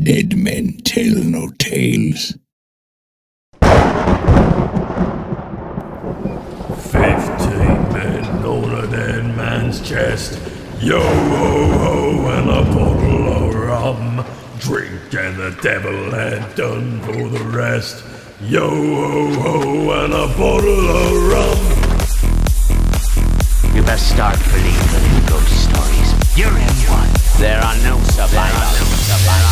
Dead men tell no tales. Fifteen men on a dead man's chest. Yo ho ho and a bottle of rum. Drink and the devil had done for the rest. Yo ho ho and a bottle of rum. You best start believing in ghost stories. You're in one. There are no survivors.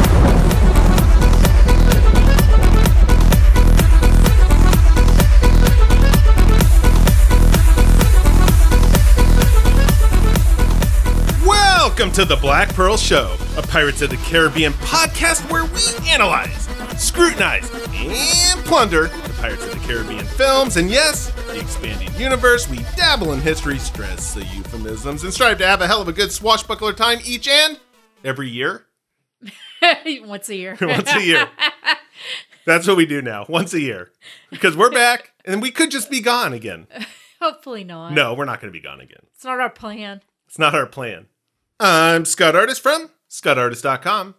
Welcome to the Black Pearl Show, a Pirates of the Caribbean podcast where we analyze, scrutinize, and plunder the Pirates of the Caribbean films, and yes, the expanding universe. We dabble in history, stress the euphemisms, and strive to have a hell of a good swashbuckler time each and every year. Once a year. Once a year. That's what we do now, once a year. Because we're back, and we could just be gone again. Hopefully not. No, we're not going to be gone again. It's not our plan. It's not our plan. I'm Scott Artist from ScottArtist.com.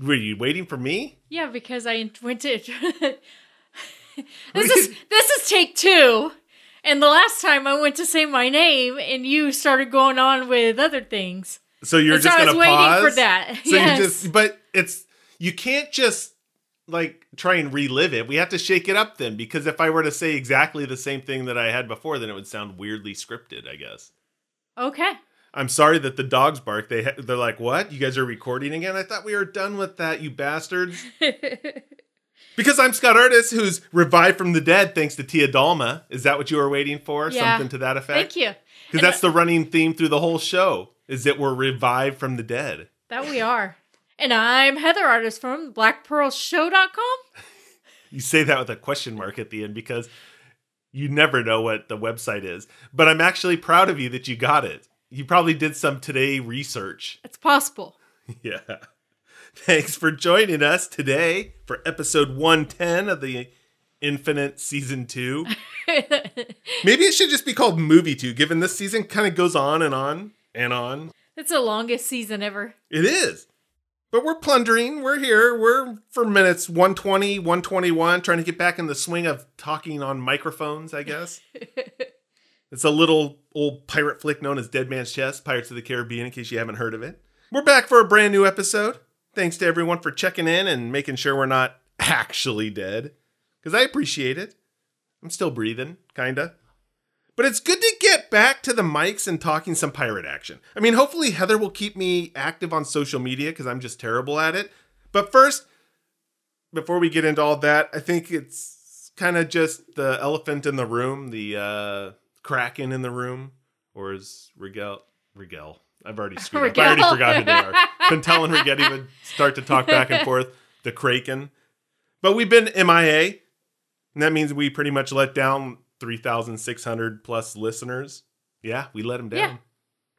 Were you waiting for me? Yeah, because I went to. this is this is take two, and the last time I went to say my name, and you started going on with other things. So you're And so just I gonna was waiting pause for that. So Yes. you just, but it's you can't just like try and relive it. We have to shake it up then, because if I were to say exactly the same thing that I had before, then it would sound weirdly scripted. I guess. Okay. I'm sorry that the dogs bark. They ha- they're like, "What? You guys are recording again? I thought we were done with that, you bastards." because I'm Scott Artist, who's revived from the dead thanks to Tia Dalma. Is that what you were waiting for? Yeah. Something to that effect? Thank you. Because that's the running theme through the whole show is that we're revived from the dead. That we are. And I'm Heather Artist from BlackPearlShow.com. You say that with a question mark at the end because you never know what the website is. But I'm actually proud of you that you got it. You probably did some today research. It's possible. Yeah. Thanks for joining us today for episode 110 of the Infinite Season 2. Maybe it should just be called Movie 2, given this season kind of goes on and on and on. It's the longest season ever. It is. But we're plundering. We're here. We're for minutes 120, 121, trying to get back in the swing of talking on microphones, I guess. it's a little old pirate flick known as Dead Man's Chest, Pirates of the Caribbean, in case you haven't heard of it. We're back for a brand new episode. Thanks to everyone for checking in and making sure we're not actually dead. Because I appreciate it. I'm still breathing, kinda. But it's good to get back to the mics and talking some pirate action. I mean, hopefully Heather will keep me active on social media because I'm just terrible at it. But first, before we get into all that, I think it's kind of just the elephant in the room, the uh, kraken in the room, or is Rigel Rigel? I've already screwed up. I already forgot who they are. Pintel and Ragetti would start to talk back and forth. The kraken, but we've been MIA, and that means we pretty much let down 3,600 plus listeners. Yeah, we let them down. Yeah.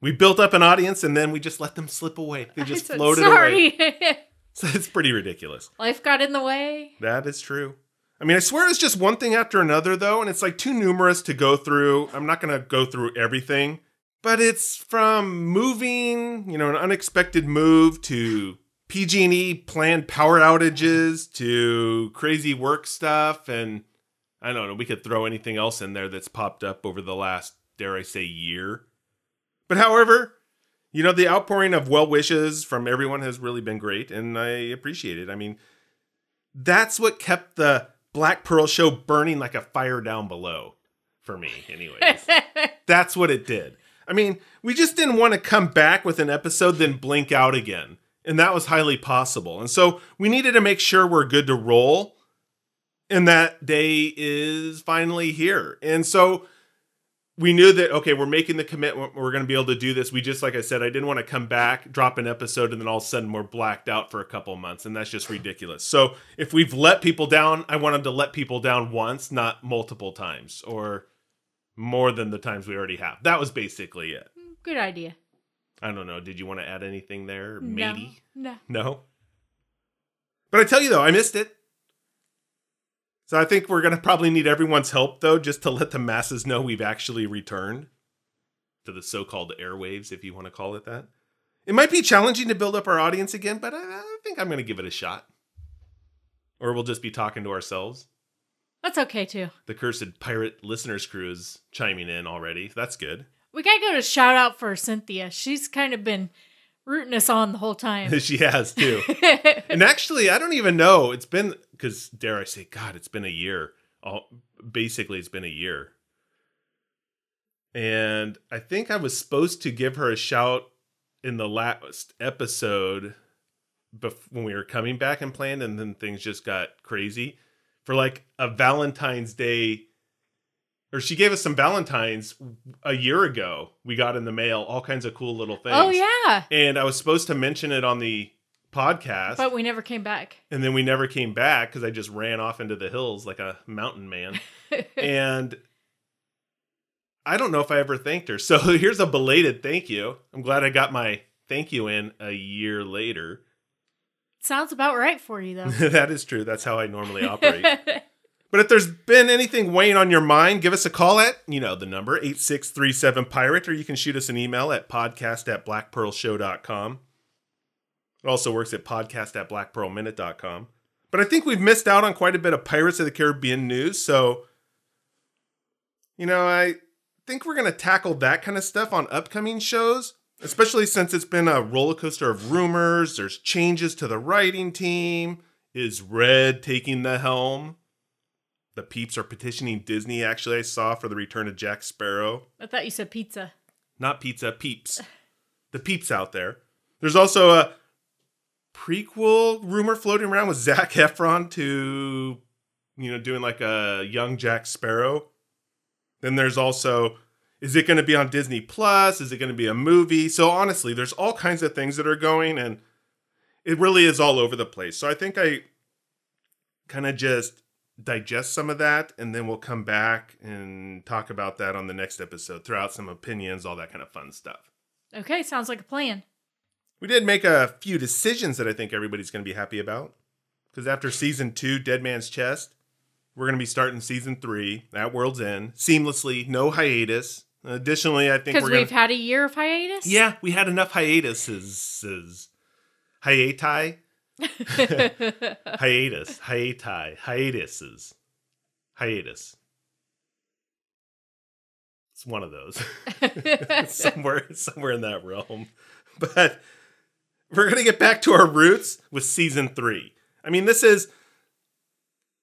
We built up an audience and then we just let them slip away. They just said, floated away. So it's pretty ridiculous. Life got in the way. That is true. I mean, I swear it's just one thing after another, though, and it's like too numerous to go through. I'm not going to go through everything, but it's from moving, you know, an unexpected move to PG&E planned power outages to crazy work stuff, and I don't know. We could throw anything else in there that's popped up over the last, dare I say, year. But however, you know, the outpouring of well wishes from everyone has really been great, and I appreciate it. I mean, that's what kept the Black Pearl show burning like a fire down below for me, anyways. that's what it did. I mean, we just didn't want to come back with an episode, then blink out again. And that was highly possible. And so we needed to make sure we're good to roll. And that day is finally here. And so we knew that okay we're making the commitment we're going to be able to do this we just like i said i didn't want to come back drop an episode and then all of a sudden we're blacked out for a couple months and that's just ridiculous so if we've let people down i wanted to let people down once not multiple times or more than the times we already have that was basically it Good idea. I don't know. Did you want to add anything there, No. matey? No. No. But I tell you though, I missed it. So I think we're gonna probably need everyone's help though, just to let the masses know we've actually returned to the so-called airwaves, if you want to call it that. It might be challenging to build up our audience again, but I, I think I'm gonna give it a shot. Or we'll just be talking to ourselves. That's okay too. The cursed pirate listeners crew is chiming in already. That's good. We gotta go to shout out for Cynthia. She's kind of been rooting us on the whole time. she has too. and actually, I don't even know. It's been because dare I say, God, it's been a year. All basically, it's been a year. And I think I was supposed to give her a shout in the last episode, bef- when we were coming back and planned, and then things just got crazy for like a Valentine's Day. Or she gave us some Valentines a year ago. We got in the mail all kinds of cool little oh, things. oh yeah, And I was supposed to mention it on the podcast. but we never came back. and then we never came back because I just ran off into the hills like a mountain man. and I don't know if I ever thanked her. So here's a belated thank you. I'm glad I got my thank you in a year later. Sounds about right for you though. that is true. That's how I normally operate. But if there's been anything weighing on your mind, give us a call at, you know, the number 8637 Pirate, or you can shoot us an email at podcast at blackpearlshow.com. It also works at podcast at blackpearlminute.com. But I think we've missed out on quite a bit of Pirates of the Caribbean news. So, you know, I think we're going to tackle that kind of stuff on upcoming shows, especially since it's been a roller coaster of rumors. There's changes to the writing team. Is Red taking the helm? The peeps are petitioning Disney, actually, I saw for the return of Jack Sparrow. I thought you said pizza. Not pizza, peeps. The peeps out there. There's also a prequel rumor floating around with Zac Efron to, you know, doing like a young Jack Sparrow. Then there's also, is it going to be on Disney Plus? Is it going to be a movie? So honestly, there's all kinds of things that are going, and it really is all over the place. So I think I kind of just digest some of that, and then we'll come back and talk about that on the next episode, throw out some opinions, all that kind of fun stuff. Okay, sounds like a plan. We did make a few decisions that I think everybody's going to be happy about. Because after season two, Dead Man's Chest, we're going to be starting season three at World's End seamlessly, no hiatus. Additionally, I think Because we've to. had a year of hiatus. Yeah, we had enough hiatuses. Hiati? hiatus, hiati, hiatuses, hiatus. It's one of those. somewhere, somewhere in that realm. But we're gonna get back to our roots with season three. I mean, this is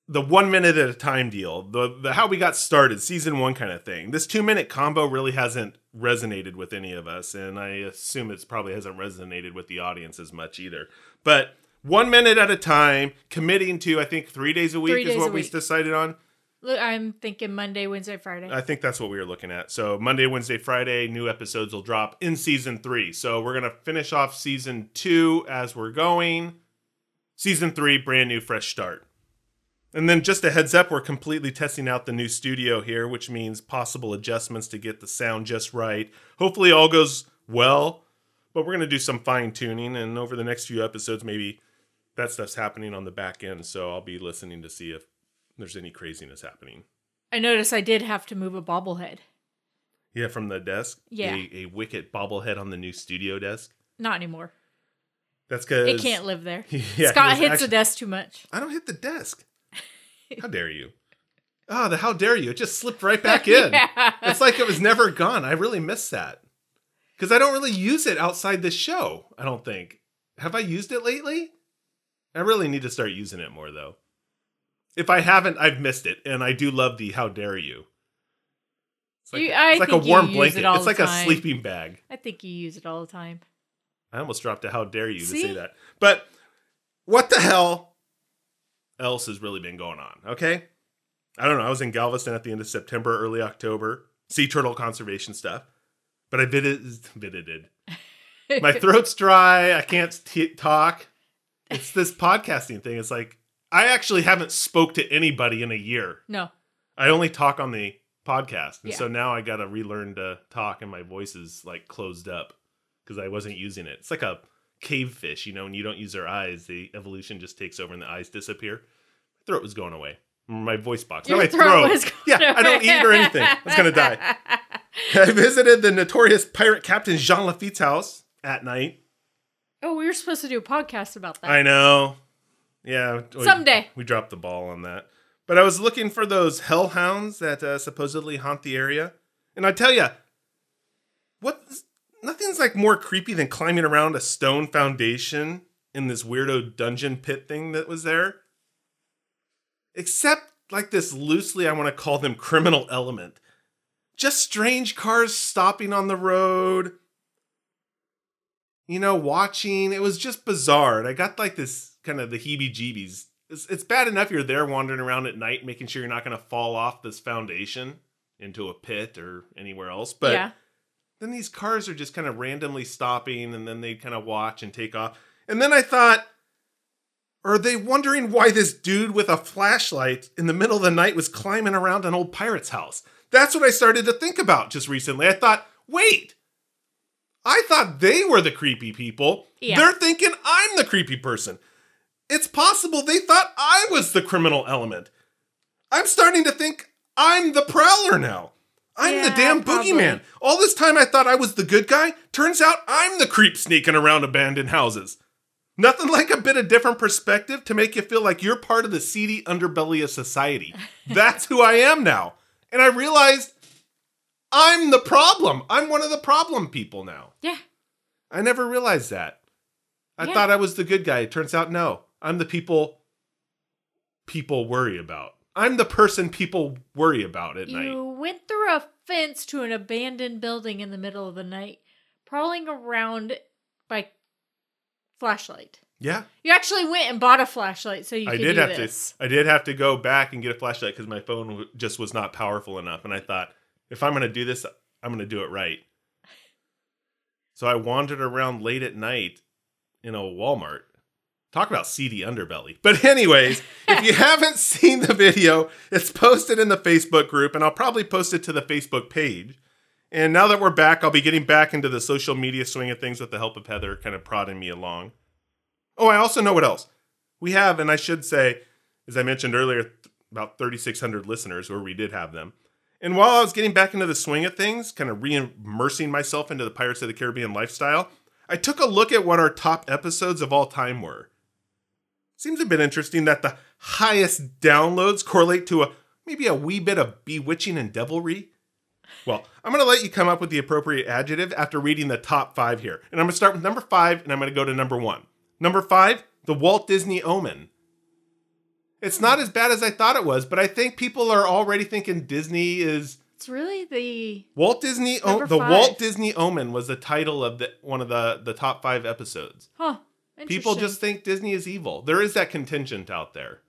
the one minute at a time deal, the, the how we got started, season one kind of thing. This two minute combo really hasn't resonated with any of us, and I assume it's probably hasn't resonated with the audience as much either. But one minute at a time, committing to I think three days a week Three is what we decided on. I'm thinking Monday, Wednesday, Friday. I think that's what we were looking at. So Monday, Wednesday, Friday, new episodes will drop in season three. So we're gonna finish off season two as we're going. Season three, brand new, fresh start. And then just a heads up, we're completely testing out the new studio here, which means possible adjustments to get the sound just right. Hopefully, all goes well, but we're gonna do some fine tuning, and over the next few episodes, maybe that stuff's happening on the back end. So I'll be listening to see if there's any craziness happening. I noticed I did have to move a bobblehead. Yeah, from the desk. Yeah. A, a wicked bobblehead on the new studio desk. Not anymore. That's because It can't live there. Yeah, Scott it's hits actu- the desk too much. I don't hit the desk. How dare you? Oh, the how dare you! It just slipped right back in. Yeah. It's like it was never gone. I really miss that because I don't really use it outside the show. I don't think. Have I used it lately? I really need to start using it more though. If I haven't, I've missed it, and I do love the how dare you. It's like, You- it's like a warm blanket. it It's like a sleeping bag. I think you use it all the time. I almost dropped a how dare you to say that. But what the hell else has really been going on? Okay. I don't know. I was in Galveston at the end of September, early October, sea turtle conservation stuff. But I visited. visited. My throat's dry. I can't t- talk. It's this podcasting thing. It's like I actually haven't spoke to anybody in a year. No. I only talk on the podcast, and Yeah. so now I got to relearn to talk, and my voice is like closed up. because I wasn't using it. It's like a cave fish, you know, when you don't use their eyes, the evolution just takes over and the eyes disappear. My throat was going away. My voice box. Your not my throat throat. going yeah, I don't eat or anything. I was gonna die. I visited the notorious pirate captain Jean Lafitte's house at night. Oh, we were supposed to do a podcast about that. I know. Yeah. we- Someday. We dropped the ball on that. But I was looking for those hellhounds that uh, supposedly haunt the area. And I tell you, what nothing's like more creepy than climbing around a stone foundation in this weirdo dungeon pit thing that was there. Except like this loosely I want to call them criminal element. Just strange cars stopping on the road, you know, watching. It was just bizarre. And I got like this kind of the heebie jeebies. It's, it's bad enough you're there wandering around at night, making sure you're not going to fall off this foundation into a pit or anywhere else. But yeah. then these cars are just kind of randomly stopping and then they kind of watch and take off. And then I thought, are they wondering why this dude with a flashlight in the middle of the night was climbing around an old pirate's house? That's what I started to think about just recently. I thought, wait, I thought they were the creepy people. Yeah. They're thinking I'm the creepy person. It's possible they thought I was the criminal element. I'm starting to think I'm the prowler now. I'm the Yeah, damn probably. boogeyman. All this time I thought I was the good guy. Turns out I'm the creep sneaking around abandoned houses. Nothing like a bit of different perspective to make you feel like you're part of the seedy underbelly of society. That's who I am now. And I realized I'm the problem. I'm one of the problem people now. Yeah. I never realized that. I Yeah. thought I was the good guy. It turns out no. I'm the people people worry about. I'm the person people worry about at You night. You went through a fence to an abandoned building in the middle of the night, prowling around by flashlight. Yeah. You actually went and bought a flashlight so you I could did have this. to I did have to go back and get a flashlight cuz my phone w- just was not powerful enough and I thought if I'm going to do this I'm going to do it right. So I wandered around late at night in a Walmart. Talk about seedy underbelly. But anyways, if you haven't seen the video, it's posted in the Facebook group and I'll probably post it to the Facebook page. And now that we're back, I'll be getting back into the social media swing of things with the help of Heather kind of prodding me along. Oh, I also know what else. We have, and I should say, as I mentioned earlier, th- about 3,600 listeners, where we did have them. And while I was getting back into the swing of things, kind of re immersing myself into the Pirates of the Caribbean lifestyle, I took a look at what our top episodes of all time were. Seems a bit interesting that the highest downloads correlate to a maybe a wee bit of bewitching and devilry. Well, I'm going to let you come up with the appropriate adjective after reading the top five here. And I'm going to start with number five and I'm going to go to number one. Number five, the Walt Disney Omen. It's not as bad as I thought it was, but I think people are already thinking Disney is It's really the Walt Disney. O- the. Walt Disney Omen was the title of the one of the the top five episodes. huh. People just think Disney is evil. There is that contingent out there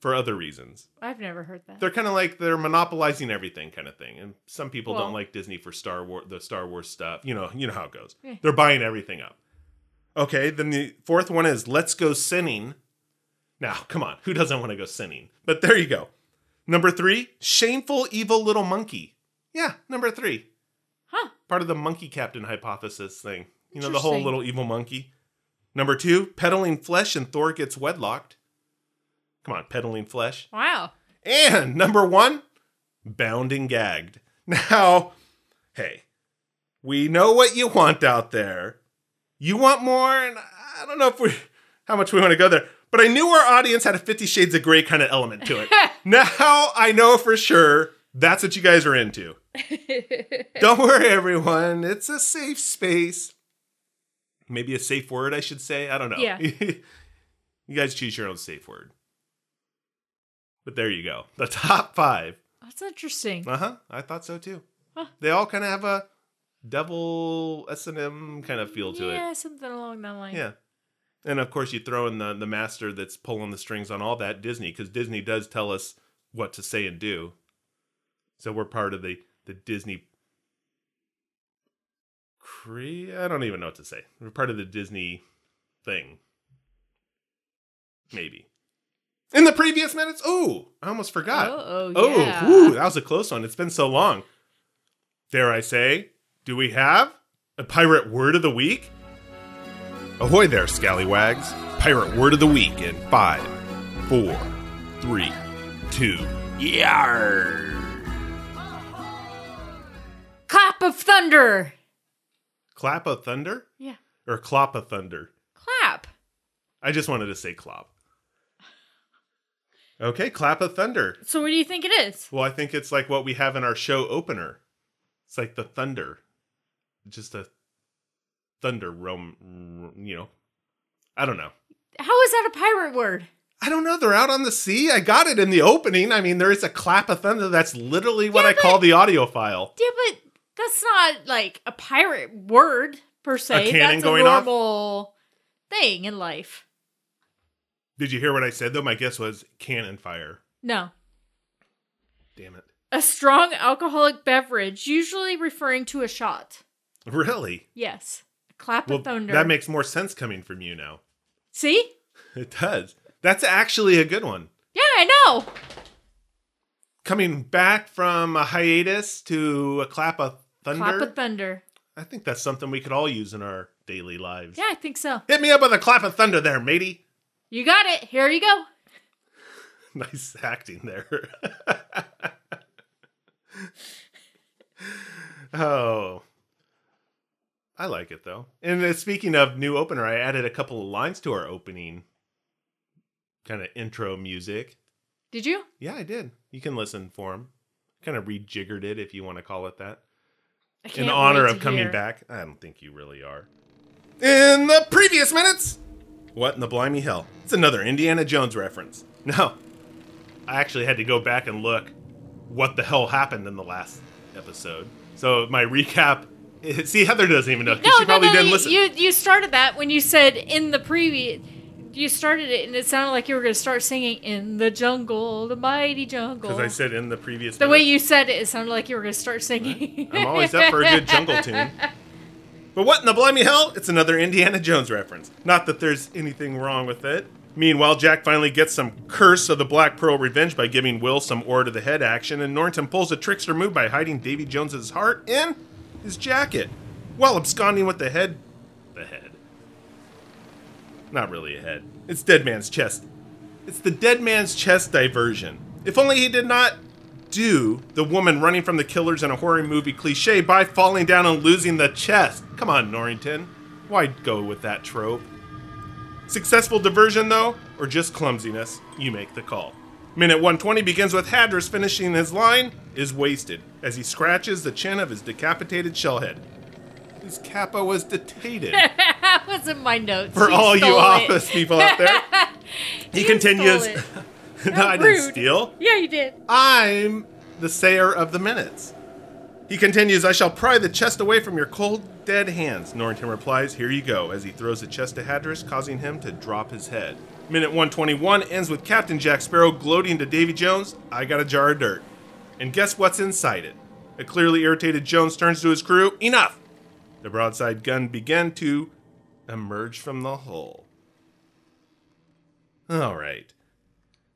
for other reasons. I've never heard that. They're kind of like they're monopolizing everything, kind of thing. And some people Well- don't like Disney for Star Wars, the Star Wars stuff. You know, you know how it goes. Yeah. They're buying everything up. Okay, then the fourth one is Let's Go Sinning. Now, come on, who doesn't want to go sinning? But there you go. Number three, Shameful Evil Little Monkey. Yeah, number three. Huh. Part of the monkey captain hypothesis thing. You know, the whole little evil monkey. Number two, Peddling Flesh and Thor Gets Wedlocked. Come on, Peddling Flesh. Wow. And number one, bound and gagged. Now, hey, we know what you want out there. You want more, and I don't know if we how much we want to go there. But I knew our audience had a Fifty Shades of Grey kind of element to it. now I know for sure that's what you guys are into. don't worry, everyone. It's a safe space. Maybe a safe word, I should say. I don't know. Yeah. you guys choose your own safe word. But there you go. The top five. That's interesting. Uh huh. I thought so too. Huh. They all kind of have a devil S and M kind of feel to yeah, it. Yeah, something along that line. Yeah. And of course, you throw in the the master that's pulling the strings on all that Disney, because Disney does tell us what to say and do. So we're part of the the Disney. Cre- I don't even know what to say. We're part of the Disney thing. Maybe. In the previous minutes, oh, I almost forgot. Oh, Oh, yeah. whew, that was a close one. It's been so long. Dare I say, do we have A pirate word of the week? Ahoy there, scallywags. Pirate word of the week in five, four, three, two. Yarr! Clap of thunder. Clap of thunder? Yeah. Or clop of thunder? Clap. I just wanted to say clop. Okay, clap of thunder. So what do you think it is? Well, I think it's like what we have in our show opener. It's like the thunder. Just a thunder roam, you know. I don't know. How is that a pirate word? I don't know. They're out on the sea. I got it in the opening. I mean, there is a clap of thunder. That's literally what Yeah, I call the audio file. Yeah, but that's not like a pirate word per se. cannon that's a off? normal thing in life. Did you hear what I said though? My guess was cannon fire. No. Damn it. A strong alcoholic beverage, usually referring to a shot. Really? Yes. A clap Well, of thunder. that makes more sense coming from you now. See? It does. That's actually a good one. Yeah, I know. Coming back from a hiatus to a clap of thunder. Clap of thunder. I think that's something we could all use in our daily lives. Yeah, I think so. Hit me up with a clap of thunder there, matey. You got it. Here you go. Nice acting there. oh. I like it though. And uh, speaking of new opener, I added a couple of lines to our opening kind of intro music. Did you? Yeah, I did. You can listen for them. Kind of rejiggered it if you want to call it that. In honor of coming hear. back. I don't think you really are. In the previous minutes, what in the blimey hell? It's another Indiana Jones reference. No, I actually had to go back and look what the hell happened in the last episode. So my recap. See, Heather doesn't even know. No, she no, probably no. didn't you, listen. you you started that when you said in the previous. You started it and it sounded like you were going to start singing in the jungle, the mighty jungle. Because I said in the previous. the way you said it, it sounded like you were going to start singing. I'm always up for a good jungle tune. But what in the blimey hell? It's another Indiana Jones reference. Not that there's anything wrong with it. Meanwhile, Jack finally gets some curse of the Black Pearl revenge by giving Will some oar to the head action, and Norrington pulls a trickster move by hiding Davy Jones's heart in his jacket, while absconding with the head. The head. Not really a head. It's Dead Man's chest. It's the Dead Man's chest diversion. If only he did not do the woman running from the killers in a horror movie cliche by falling down and losing the chest. Come on, Norrington. Why go with that trope? Successful diversion, though, or just clumsiness? You make the call. Minute 120 begins with Hadras finishing his line, is wasted, as he scratches the chin of his decapitated shellhead. His kappa was detated. that wasn't my notes. For You all you it. office people out there, he continues. no, I didn't steal. Yeah, you did. I'm the sayer of the minutes. He continues, I shall pry the chest away from your cold, dead hands. Norrington replies, Here you go, as he throws the chest to Hadras, causing him to drop his head. Minute 121 ends with Captain Jack Sparrow gloating to Davy Jones, I got a jar of dirt. And guess what's inside it? A clearly irritated Jones turns to his crew, Enough! The broadside gun began to emerge from the hull. All right.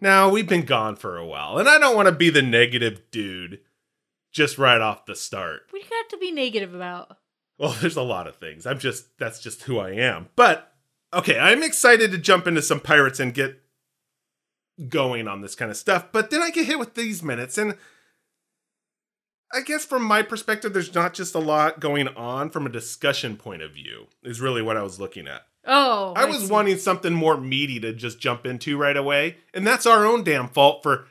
Now, we've been gone for a while, and I don't want to be the negative dude just right off the start. What do you got to be negative about? Well, there's a lot of things. I'm just, that's just who I am. But, okay, I'm excited to jump into some pirates and get going on this kind of stuff. But then I get hit with these minutes, and I guess from my perspective, there's not just a lot going on from a discussion point of view, is really what I was looking at. Oh, I was see. wanting something more meaty to just jump into right away. And that's our own damn fault for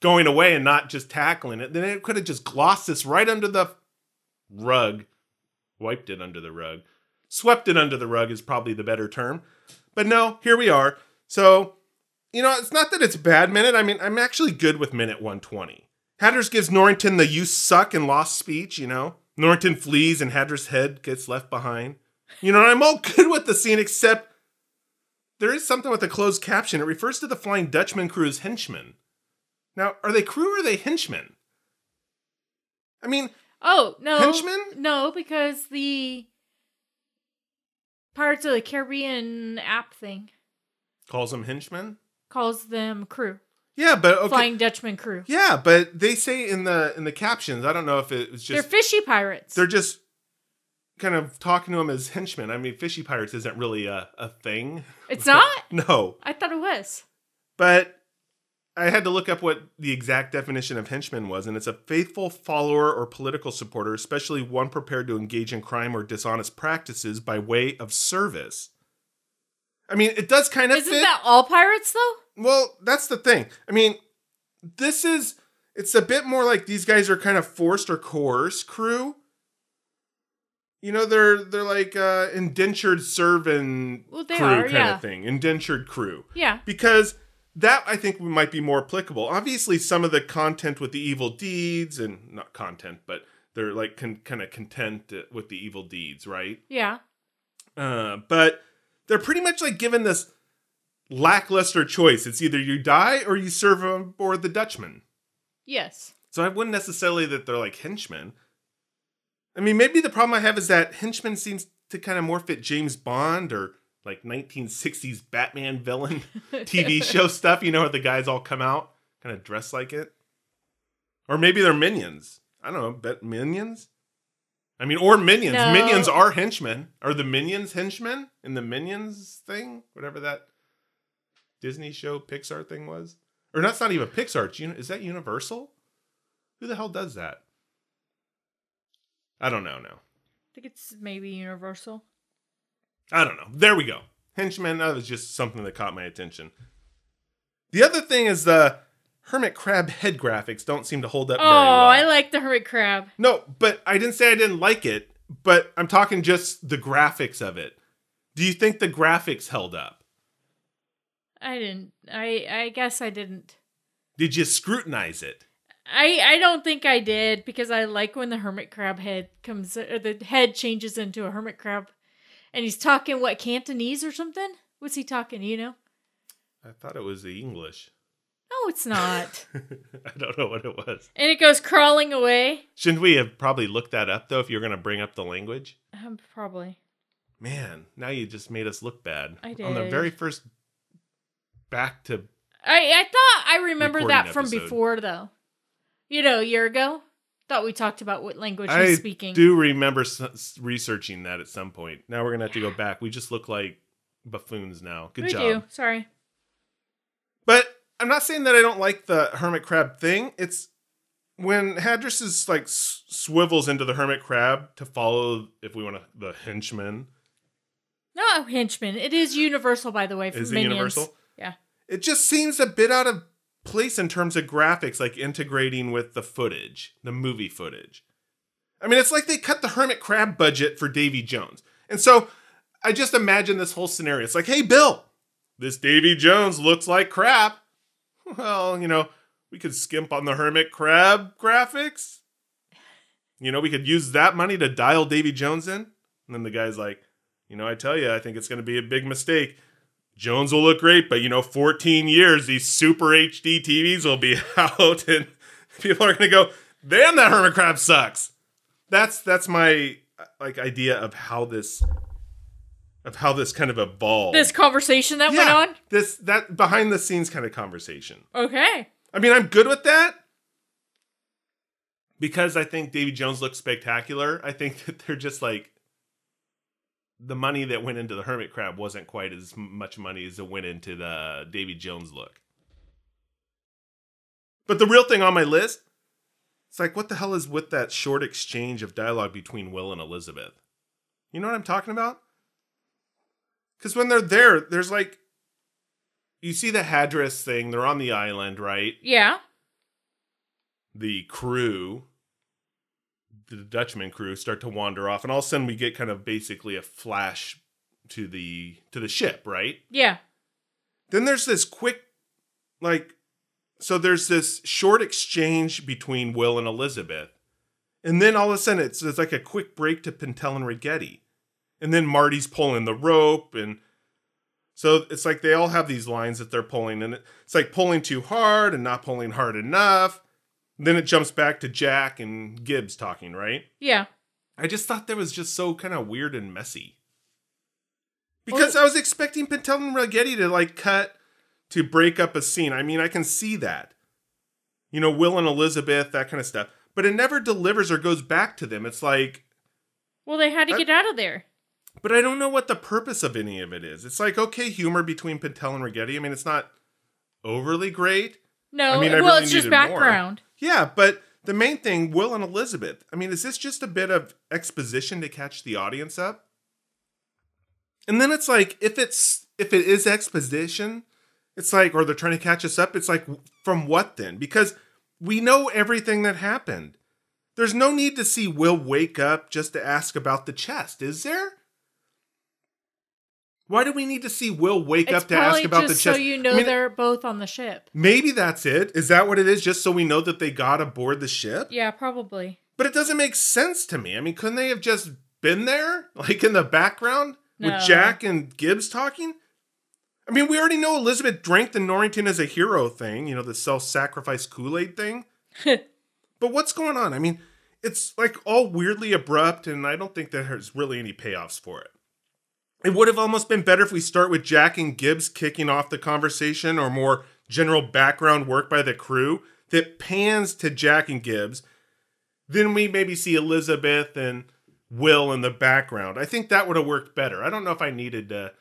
going away and not just tackling it. Then it could have just glossed this right under the rug, wiped it under the rug, swept it under the rug is probably the better term. But no, here we are. So, you know, it's not that it's a bad minute. I mean, I'm actually good with minute 120. Hadras gives Norrington the you suck and lost speech, you know. Norrington flees and Hadras' head gets left behind. You know, I'm all good with the scene, except there is something with the closed caption. It refers to the Flying Dutchman crew as henchmen. Now, are they crew or are they henchmen? I mean, Oh no, Henchmen? No, because the Pirates of the Caribbean app thing calls them henchmen. calls them crew, Yeah, but okay. Flying Dutchman crew. Yeah, but they say in the in the captions. I don't know if it was just They're fishy pirates. they're just kind of talking to him as henchmen. I mean, fishy pirates isn't really a, a thing. It's not? No. I thought it was. But I had to look up what the exact definition of henchman was, and it's a faithful follower or political supporter, especially one prepared to engage in crime or dishonest practices by way of service. I mean, it does kind of Isn't fit. that all pirates though? Well, that's the thing. I mean, this is it's a bit more like these guys are kind of forced or coerced crew. You know, they're they're like uh indentured servant Well, crew are, kind yeah. of thing. Indentured crew. Yeah. Because that I think might be more applicable. Obviously, some of the content with the evil deeds and not content, but they're like con- kind of content with the evil deeds, right? Yeah. Uh, but they're pretty much like given this lackluster choice. It's either you die or you serve on board the Dutchman. Yes. So I wouldn't necessarily that they're like henchmen. I mean, maybe the problem I have is that henchman seems to kind of more fit James Bond or like 1960s Batman villain TV show stuff. You know, where the guys all come out kind of dressed like it, or maybe they're minions. I don't know, bet minions. I mean, or minions. No. Minions are henchmen. Are the minions henchmen in the minions thing? Whatever that Disney show Pixar thing was, or that's not even Pixar. Is that Universal? Who the hell does that? I don't know No, I think it's maybe universal. I don't know. There we go. Henchmen. that was just something that caught my attention. The other thing is the hermit crab head graphics don't seem to hold up Oh, very well. Oh, I like the hermit crab. no, but I didn't say I didn't like it, but I'm talking just the graphics of it. Do you think the graphics held up? I didn't. I I guess I didn't. Did you scrutinize it? I I don't think I did because I like when the hermit crab head comes or the head changes into a hermit crab, and he's talking what Cantonese or something. What's he talking? You know? I thought it was the English. No, it's not. I don't know what it was. and it goes crawling away. Shouldn't we have probably looked that up though if you're going to bring up the language? Um, probably. Man, now you just made us look bad. I did. On the very first back to I I thought I remembered Recording that from episode. before though. You know, a year ago. Thought we talked about what language I he's speaking. I do remember s- researching that at some point. Now we're gonna have to go back. We just look like buffoons now. Good we job. do. Sorry. But I'm not saying that I don't like the hermit crab thing. It's when Hadras is like swivels into the hermit crab to follow, if we want to, the henchman. No, henchman. It is universal, by the way. Is it universal? Yeah. It just seems a bit out of place in terms of graphics, like integrating with the footage, the movie footage. I mean, it's like they cut the hermit crab budget for Davy Jones. And so I just imagine this whole scenario. It's like, hey, Bill, this Davy Jones looks like crap. Well, you know, we could skimp on the hermit crab graphics. You know, we could use that money to dial Davy Jones in. And then the guy's like, you know, I tell you, I think it's going to be a big mistake. Jones will look great, but you know, 14 years, these super HD TVs will be out, and people are going to go, "Damn, that hermit crab sucks." That's that's my like idea of how this of how this kind of evolved. This conversation that yeah, went on? this that behind the scenes kind of conversation. Okay. I mean, I'm good with that because I think Davy Jones looks spectacular. I think that they're just like the money that went into the hermit crab wasn't quite as much money as it went into the Davy Jones look. But the real thing on my list, it's like, what the hell is with that short exchange of dialogue between Will and Elizabeth? You know what I'm talking about? Because when they're there, there's like, you see the Hadras thing, they're on the island, right? Yeah. the crew, the Dutchman crew, start to wander off, and all of a sudden we get kind of basically a flash to the to the ship, right? Yeah. Then there's this quick, like, so there's this short exchange between Will and Elizabeth, and then all of a sudden it's, it's like a quick break to Pintel and Ragetti, and then Marty's pulling the rope, and so it's like they all have these lines that they're pulling, and it's like pulling too hard and not pulling hard enough. Then it jumps back to Jack and Gibbs talking, right? Yeah. I just thought that was just so kind of weird and messy. Because I was expecting Pintel and Ragetti to like cut to break up a scene. I mean, I can see that. You know, Will and Elizabeth, that kind of stuff. But it never delivers or goes back to them. It's like Well, they had to I- get out of there. But I don't know what the purpose of any of it is. It's like okay, humor between Patel and Ragetti. I mean, it's not overly great. No, I mean, I well, really it's just needed more. background. Yeah, but the main thing, Will and Elizabeth. I mean, is this just a bit of exposition to catch the audience up? And then it's like if it's if it is exposition, it's like or they're trying to catch us up, it's like from what then? Because we know everything that happened. There's no need to see Will wake up just to ask about the chest, is there? Why do we need to see Will wake It's up to ask about the just chest? so you I know mean, they're both on the ship. Maybe that's it. Is that what it is? Just so we know that they got aboard the ship? Yeah, probably. But it doesn't make sense to me. I mean, couldn't they have just been there, like in the background, No. with Jack and Gibbs talking? I mean, we already know Elizabeth drank the Norrington as a hero thing, you know, the self sacrifice Kool Aid thing. but what's going on? I mean, it's like all weirdly abrupt, and I don't think there's really any payoffs for it. It would have almost been better if we start with Jack and Gibbs kicking off the conversation or more general background work by the crew that pans to Jack and Gibbs. Then we maybe see Elizabeth and Will in the background. I think that would have worked better. I don't know if I needed to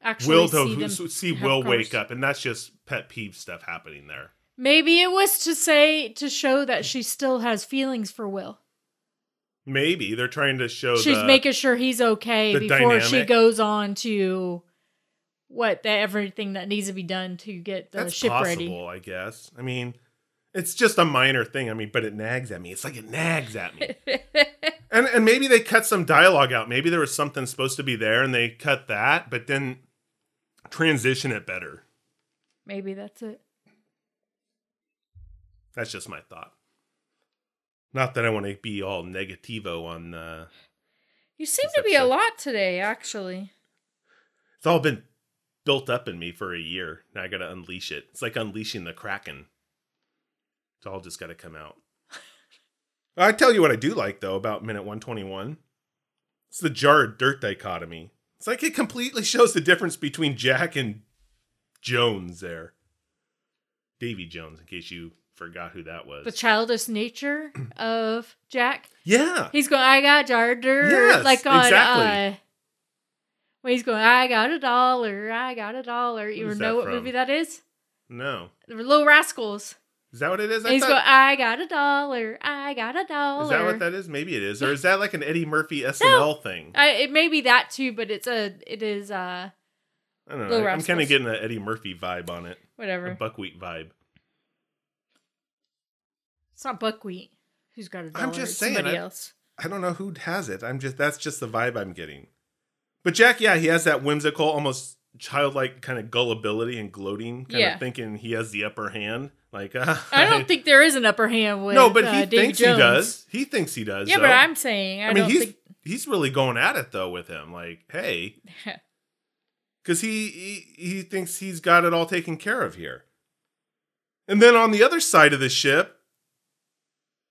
Actually, Will see to them see Will wake up, and that's just pet peeve stuff happening there. Maybe it was to say to show that she still has feelings for Will. Maybe they're trying to show She's the, making sure he's okay before she goes on to what the everything that needs to be done to get the that's ship possible, I guess. I mean, it's just a minor thing. I mean, but it nags at me. It's like it nags at me. And and maybe they cut some dialogue out. Maybe there was something supposed to be there and they cut that, but then transition it better. Maybe that's it. That's just my thought. Not that I want to be all negativo on uh You seem to be a lot today, actually. it's all been built up in me for a year. Now I gotta unleash it. It's like unleashing the Kraken. It's all just gotta come out. I tell you what I do like though about minute 121. It's the jar of dirt dichotomy. It's like it completely shows the difference between Jack and Jones there. Davy Jones, in case you forgot who that was. The childish nature of Jack. yeah. He's going, I got jar dirt. Yes, like on exactly. uh when he's going, I got a dollar, I got a dollar. You Who's know what from? movie that is? No. The Little Rascals. Is that what it is? And he's going, I got a dollar, I got a dollar. Is that what that is? Maybe it is. Or is that like an Eddie Murphy SNL thing? I, it may be that too, but it's a it is uh I don't know. Little I'm kind of getting an Eddie Murphy vibe on it. A whatever. buckwheat vibe. It's not buckwheat. Who's got a dollar? I'm just saying, Somebody I- else. I don't know who has it. I'm just that's just the vibe I'm getting. But Jack, yeah, he has that whimsical, almost childlike kind of gullibility and gloating, kind Yeah. of thinking he has the upper hand. Like, uh, I don't think there is an upper hand with no, but uh, he Davy thinks he does. He thinks he does. Yeah, though. but I'm saying I, I mean, don't he's think. he's really going at it though with him. Like, hey, because he, he he thinks he's got it all taken care of here. And then on the other side of the ship,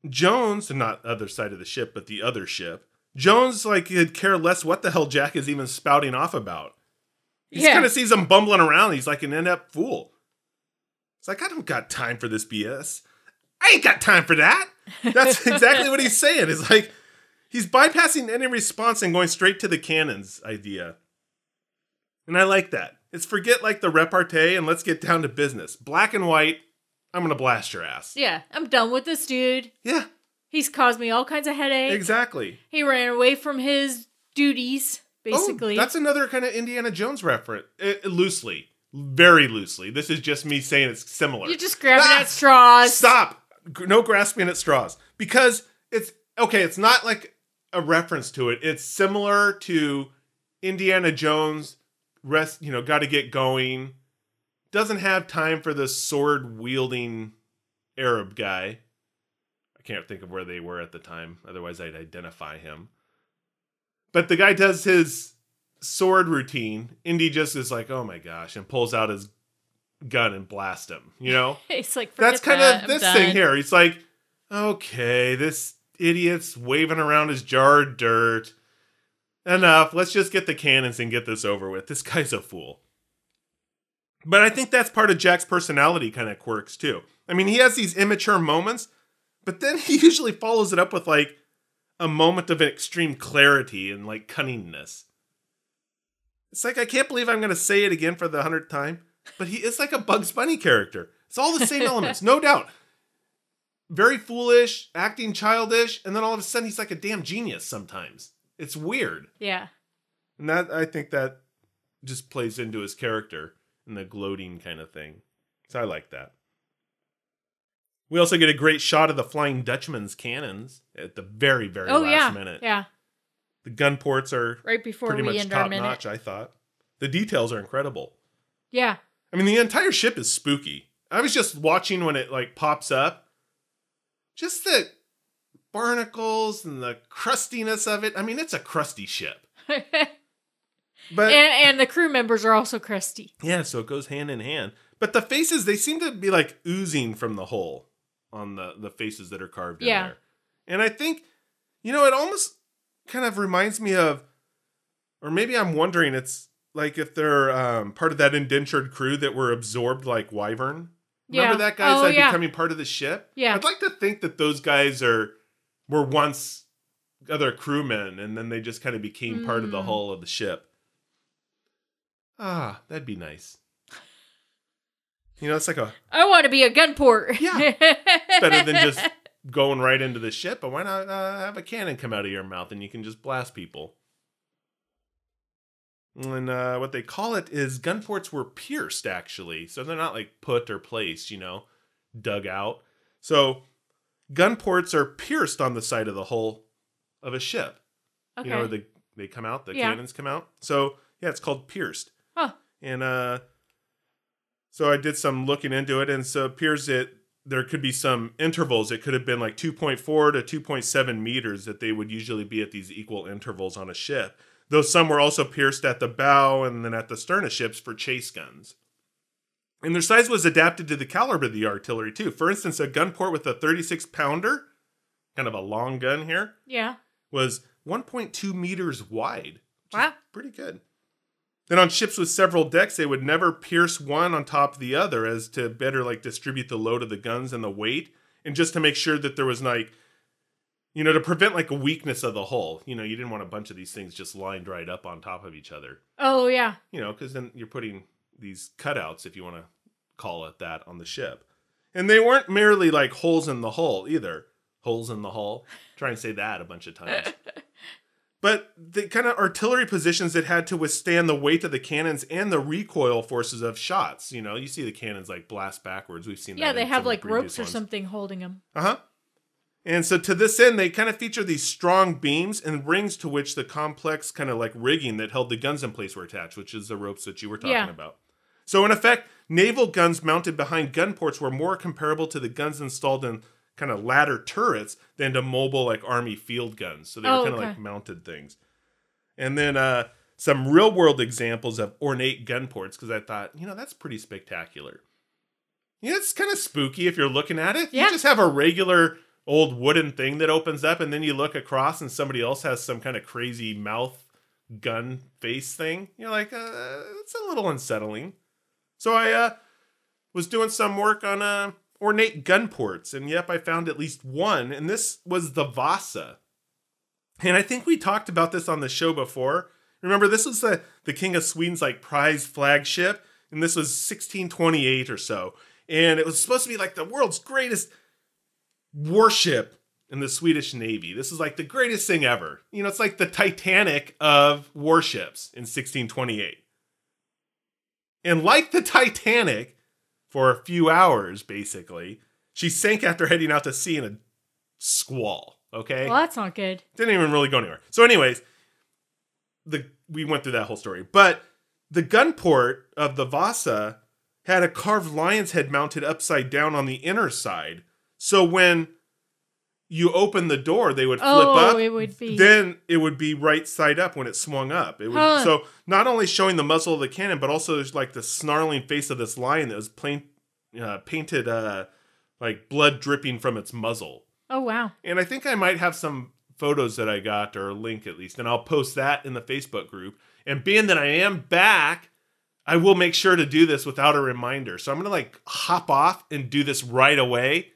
Jones, not other side of the ship, but the other ship, Jones like could care less what the hell Jack is even spouting off about. He Yeah. kind of sees him bumbling around. He's like an inept fool. It's like I don't got time for this BS. I ain't got time for that. That's exactly what he's saying. It's like he's bypassing any response and going straight to the cannons idea. And I like that. It's forget like the repartee and let's get down to business. Black and white. I'm gonna blast your ass. Yeah, I'm done with this dude. Yeah, He's caused me all kinds of headaches. exactly. He ran away from his duties, basically. Oh, that's another kind of Indiana Jones reference. Uh, loosely, very loosely. This is just me saying it's similar. You're just grabbing Ah! at straws. Stop. No grasping at straws. Because it's okay, it's not like a reference to it. It's similar to Indiana Jones rest, you know, got to get going. Doesn't have time for the sword wielding Arab guy. I can't think of where they were at the time. Otherwise, I'd identify him. But the guy does his sword routine. Indy just is like, oh my gosh, and pulls out his gun and blast him. You know? It's like That's kind that, of this thing here. He's like, okay, this idiot's waving around his jar of dirt. Enough. Let's just get the cannons and get this over with. This guy's a fool. But I think that's part of Jack's personality kind of quirks too. I mean, he has these immature moments, but then he usually follows it up with like a moment of extreme clarity and like cunningness. It's like I can't believe I'm going to say it again for the hundredth time, but he is like a Bugs Bunny character. It's all the same elements, no doubt. Very foolish, acting childish, and then all of a sudden he's like a damn genius sometimes. It's weird. Yeah. And that I think that just plays into his character and the gloating kind of thing. So I like that. We also get a great shot of the Flying Dutchman's cannons at the very, very Oh last yeah. minute. Yeah. The gun ports are Right before pretty much top notch, I thought. The details are incredible. Yeah. I mean, the entire ship is spooky. I was just watching when it like pops up. Just the barnacles and the crustiness of it. I mean, it's a crusty ship. and, But and the crew members are also crusty. Yeah, so it goes hand in hand. But the faces, they seem to be like oozing from the hole on the the faces that are carved in Yeah. there. And I think, you know, it almost kind of reminds me of, or maybe I'm wondering, it's like if they're um, part of that indentured crew that were absorbed like Wyvern. Remember Yeah. that guys Oh, that yeah. becoming part of the ship? Yeah. I'd like to think that those guys are were once other crewmen and then they just kind of became part of the Mm. hull of the ship. Ah, that'd be nice. You know, it's like a I want to be a gun port. Yeah. it's better than just going right into the ship. But why not uh, have a cannon come out of your mouth and you can just blast people? And uh, what they call it is gun ports were pierced, actually. So they're not like put or placed, you know, dug out. So gun ports are pierced on the side of the hull of a ship. Okay. You know, they they come out, the Yeah. cannons come out. So yeah, it's called pierced. Huh. And uh so I did some looking into it, and so it appears that there could be some intervals. It could have been like 2.4 to 2.7 meters that they would usually be at these equal intervals on a ship. Though some were also pierced at the bow and then at the stern of ships for chase guns. And their size was adapted to the caliber of the artillery too. For instance, a gun port with a 36 pounder, kind of a long gun here, yeah. was 1.2 meters wide. which is Wow. Pretty good. Then on ships with several decks, they would never pierce one on top of the other as to better like distribute the load of the guns and the weight. And just to make sure that there was like, you know, to prevent like a weakness of the hull. You know, you didn't want a bunch of these things just lined right up on top of each other. Oh yeah. You know, because then you're putting these cutouts, if you want to call it that, on the ship. And they weren't merely like holes in the hull either. Holes in the hull. Try and say that a bunch of times but the kind of artillery positions that had to withstand the weight of the cannons and the recoil forces of shots. You know, you see the cannons like blast backwards. We've seen that. Yeah, they have like ropes or ones. something holding them. Uh huh. And so to this end, they kind of feature these strong beams and rings to which the complex kind of like rigging that held the guns in place were attached, which is the ropes that you were talking Yeah. about. So in effect, naval guns mounted behind gun ports were more comparable to the guns installed in kind of ladder turrets than to mobile like army field guns. So they were Oh, kind of okay. like mounted things. And then uh some real world examples of ornate gun ports because I thought, you know, that's pretty spectacular. Yeah, it's kind of spooky if you're looking at it. Yeah. You just have a regular old wooden thing that opens up, and then you look across, and somebody else has some kind of crazy mouth gun face thing. You're like, uh, it's a little unsettling. So I uh, was doing some work on uh, ornate gun ports, and yep, I found at least one, and this was the Vasa. And I think we talked about this on the show before. Remember, this was the, the King of Sweden's like prize flagship, and this was 1628 or so. And it was supposed to be like the world's greatest warship in the Swedish Navy. This is like the greatest thing ever. You know, it's like the Titanic of warships in 1628. And like the Titanic, for a few hours, basically, she sank after heading out to sea in a squall. Okay Well, that's not good. didn't even really go anywhere. So, anyways, the we went through that whole story, but the gun port of the Vasa had a carved lion's head mounted upside down on the inner side. So when you open the door, they would flip Oh, up. it would be- Then it would be right side up when it swung up. It would Huh. so not only showing the muzzle of the cannon, but also there's like the snarling face of this lion that was plain, uh, painted uh, like blood dripping from its muzzle. Oh wow. And I think I might have some photos that I got or a link at least, and I'll post that in the Facebook group. And being that I am back, I will make sure to do this without a reminder. So I'm gonna like hop off and do this right away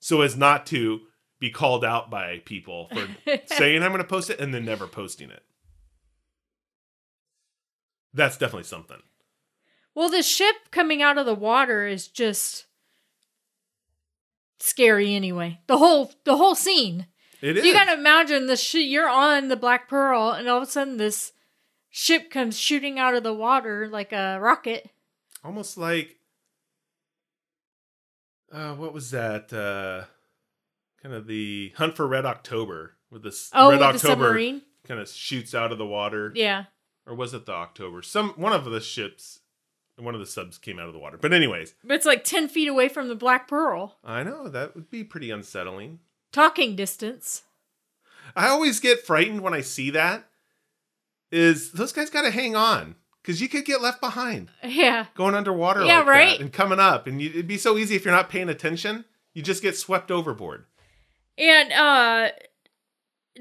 so as not to be called out by people for saying I'm going to post it and then never posting it. That's definitely something. Well, the ship coming out of the water is just scary anyway. The whole the whole scene. It is. You gotta imagine the sh- you're on the Black Pearl, and all of a sudden this ship comes shooting out of the water like a rocket. almost like uh what was that uh kind of the hunt for red october with this Oh, red with october kind of shoots out of the water Yeah. or was it the october some one of the ships one of the subs came out of the water but anyways But it's like 10 feet away from the Black Pearl. i know that would be pretty unsettling Talking distance. i always get frightened when i see that is those guys got to hang on because you could get left behind Yeah. going underwater Yeah, like right? and coming up and you, it'd be so easy if you're not paying attention you just get swept overboard And uh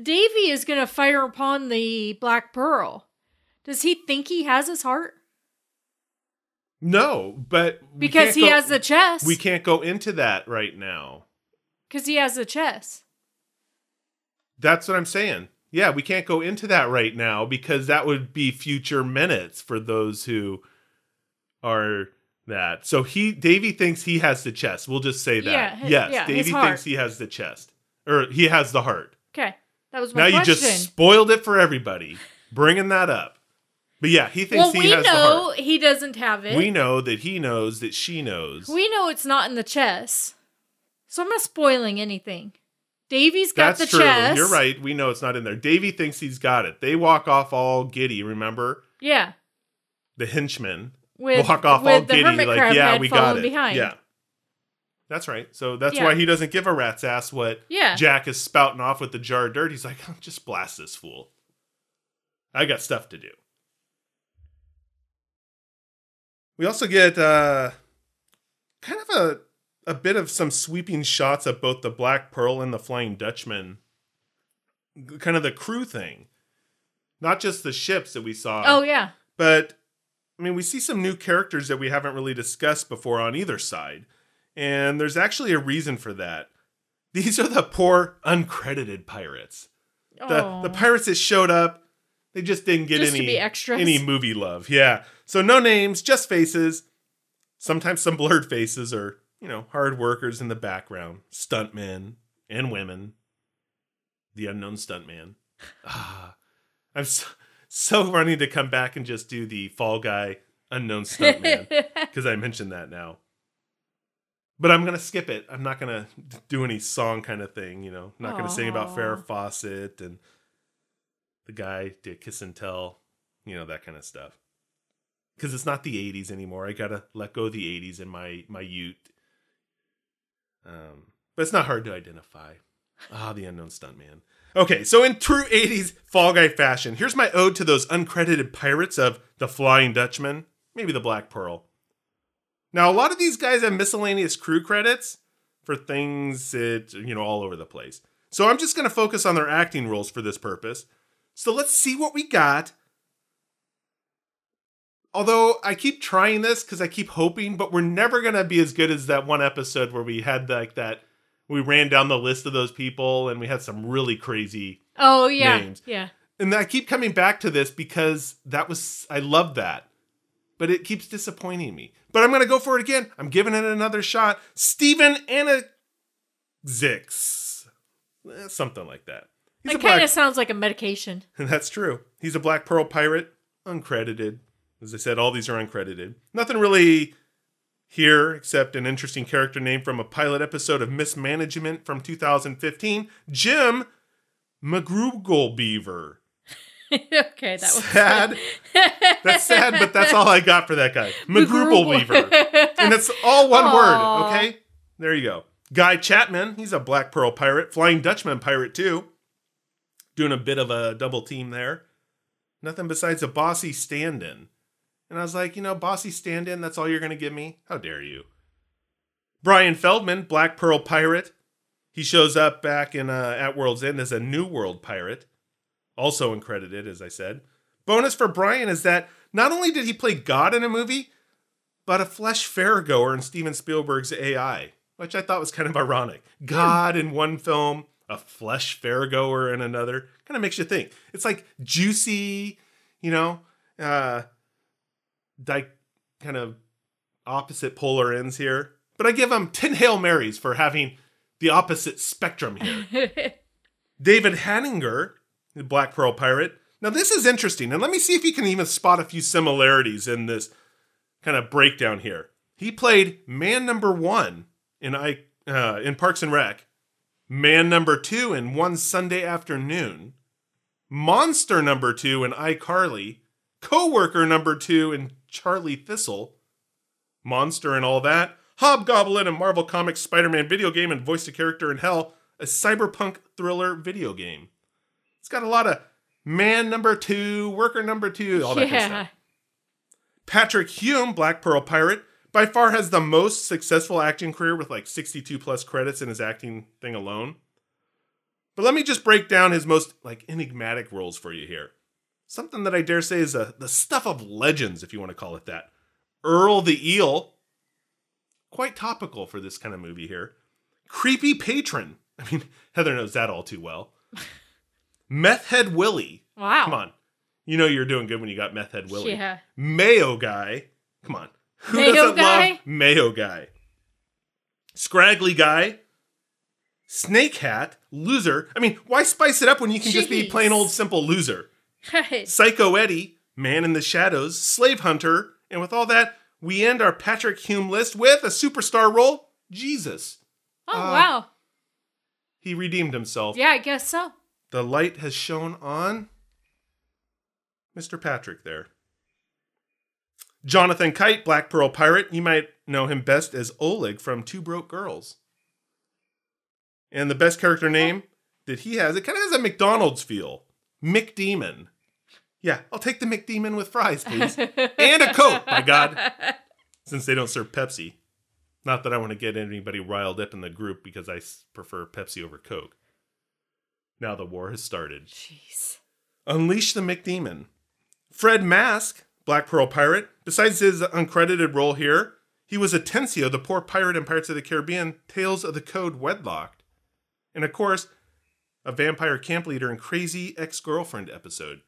Davy is gonna fire upon the Black Pearl. Does he think he has his heart? No, but Because he go- has the chest. We can't go into that right now. Because he has the chest. That's what I'm saying. Yeah, we can't go into that right now because that would be future minutes for those who are that. So he Davy thinks he has the chest. We'll just say that. Yeah, hi- yes, yeah, Davy thinks he has the chest. Or he has the heart. Okay. That was my now you just spoiled it for everybody bringing that up. But yeah, he thinks well, he we has the know heart. he doesn't have it. We know that he knows that she knows. We know it's not in the chest. So I'm not spoiling anything. Davy's got That's the true. chest. You're right. We know it's not in there. Davy thinks he's got it. They walk off all giddy. Remember Yeah. the henchmen With, walk off all the giddy, like yeah, we got it. behind. Yeah, that's right. So that's Yeah. why he doesn't give a rat's ass what Yeah. Jack is spouting off with the jar of dirt. He's like, I'm just blast this fool. I got stuff to do. We also get uh, kind of a a bit of some sweeping shots of both the Black Pearl and the Flying Dutchman. Kind of the crew thing, not just the ships that we saw. Oh yeah. But I mean, we see some new characters that we haven't really discussed before on either side. And there's actually a reason for that. These are the poor uncredited pirates. The oh. the pirates that showed up, they just didn't get Just any any movie love. Yeah. So no names, just faces. Sometimes some blurred faces or, you know, hard workers in the background, stuntmen and women. The unknown stuntman. Ah, I'm so, so running to come back and just do the Fall Guy unknown stuntman because I mentioned that now. But I'm gonna skip it. I'm not gonna do any song kind of thing. You know, not gonna sing about Farrah Aw. Fawcett and the guy did kiss and tell. You know that kind of stuff. Because it's not the '80s anymore. I gotta let go of the '80s in my my Ute. Um, but it's not hard to identify. Ah, the unknown stuntman. Okay, so in true 80s Fall Guy fashion, here's my ode to those uncredited pirates of the Flying Dutchman, maybe the Black Pearl. Now, a lot of these guys have miscellaneous crew credits for things that, you know, all over the place. So I'm just going to focus on their acting roles for this purpose. So let's see what we got. Although I keep trying this because I keep hoping, but we're never going to be as good as that one episode where we had like that we ran down the list of those people and we had some really crazy oh yeah. names. Yeah. and I keep coming back to this because that was I love that. But it keeps disappointing me. But I'm gonna go for it again. I'm giving it another shot. Stephen Anazix. Eh, Something like that. He's black kind of sounds like a medication. that's true. He's a Black Pearl pirate, uncredited. As I said, all these are uncredited. Nothing really here except an interesting character name from a pilot episode of Mismanagement from 2015, Jim McGrugle okay, that was Sad. That's sad, but that's all I got for that guy. McGruble Weaver. And it's all one Aw. word, okay? There you go. Guy Chapman, he's a Black Pearl pirate, Flying Dutchman pirate too. Doing a bit of a double team there. Nothing besides a bossy stand in. And I was like, you know, bossy stand in, that's all you're going to give me? How dare you? Brian Feldman, Black Pearl pirate. He shows up back in uh, at World's End as a New World pirate, also uncredited, as I said. Bonus for Brian is that not only did he play God in a movie, but a flesh fairgoer in Steven Spielberg's AI, which I thought was kind of ironic. God in one film, a flesh fairgoer in another. Kind of makes you think. It's like juicy, you know, uh, di- kind of opposite polar ends here. But I give him 10 Hail Marys for having the opposite spectrum here. David Hanninger, the Black Pearl Pirate. Now, this is interesting, and let me see if you can even spot a few similarities in this kind of breakdown here. He played man number one in I uh, in Parks and Rec, man number two in One Sunday Afternoon, monster number two in iCarly, coworker number two in Charlie Thistle, monster and all that, hobgoblin and Marvel Comics Spider-Man video game and voice a character in Hell, a cyberpunk thriller video game. Got a lot of man number two, worker number two, all that kind of yeah. stuff. Patrick Hume, Black Pearl Pirate, by far has the most successful acting career with like 62 plus credits in his acting thing alone. But let me just break down his most like enigmatic roles for you here. Something that I dare say is a, the stuff of legends, if you want to call it that. Earl the Eel, quite topical for this kind of movie here. Creepy Patron. I mean, Heather knows that all too well. Meth Head Willie. Wow. Come on. You know you're doing good when you got Meth Head Willie. Yeah. Mayo Guy. Come on. Who Mayo doesn't Guy? love Mayo Guy? Scraggly Guy. Snake Hat. Loser. I mean, why spice it up when you can just be plain old simple loser? Right. Psycho Eddie. Man in the Shadows. Slave Hunter. And with all that, we end our Patrick Hume list with a superstar role Jesus. Oh Uh, wow. He redeemed himself. Yeah, I guess so. The light has shone on Mr. Patrick there. Jonathan Kite, Black Pearl Pirate. You might know him best as Oleg from Two Broke Girls. And the best character name that he has, it kind of has a McDonald's feel. McDemon. Yeah, I'll take the McDemon with fries, please. and a Coke, my God. Since they don't serve Pepsi. Not that I want to get anybody riled up in the group because I prefer Pepsi over Coke. Now the war has started. Jeez. Unleash the McDemon. Fred Mask, Black Pearl Pirate. Besides his uncredited role here, he was Atencio, the poor pirate in Pirates of the Caribbean, Tales of the Code Wedlocked. And of course, a vampire camp leader in Crazy Ex Girlfriend episode.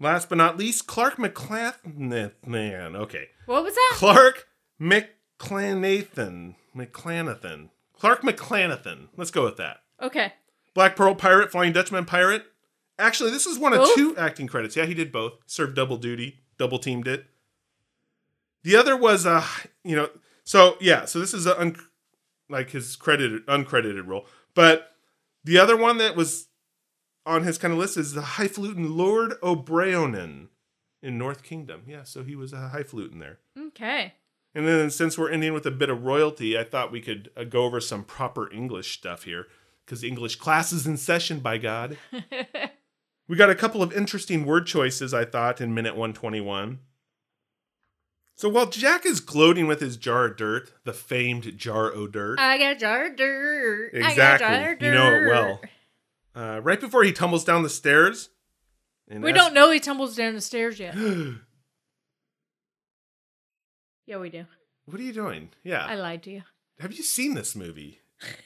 Last but not least, Clark McClanathan. Okay. What was that? Clark McClanathan. McClanathan. Clark McClanathan. Let's go with that. Okay. Black Pearl Pirate, Flying Dutchman Pirate. Actually, this is one of Both? two acting credits. Yeah, he did both. Served double duty, double teamed it. The other was, uh, you know, so yeah, so this is a un- like his credited, uncredited role. But the other one that was on his kind of list is the highfalutin Lord O'Brionen in North Kingdom. Yeah, so he was a highfalutin there. Okay. And then since we're ending with a bit of royalty, I thought we could uh, go over some proper English stuff here because English class is in session, by God. we got a couple of interesting word choices, I thought, in minute 121. So while Jack is gloating with his jar of dirt, the famed jar o' dirt, I got jar of dirt. I got jar of exactly, you know it well. Uh, right before he tumbles down the stairs, We don't know he tumbles down the stairs yet. Yeah, we do. What are you doing? Yeah, I lied to you. have you seen this movie?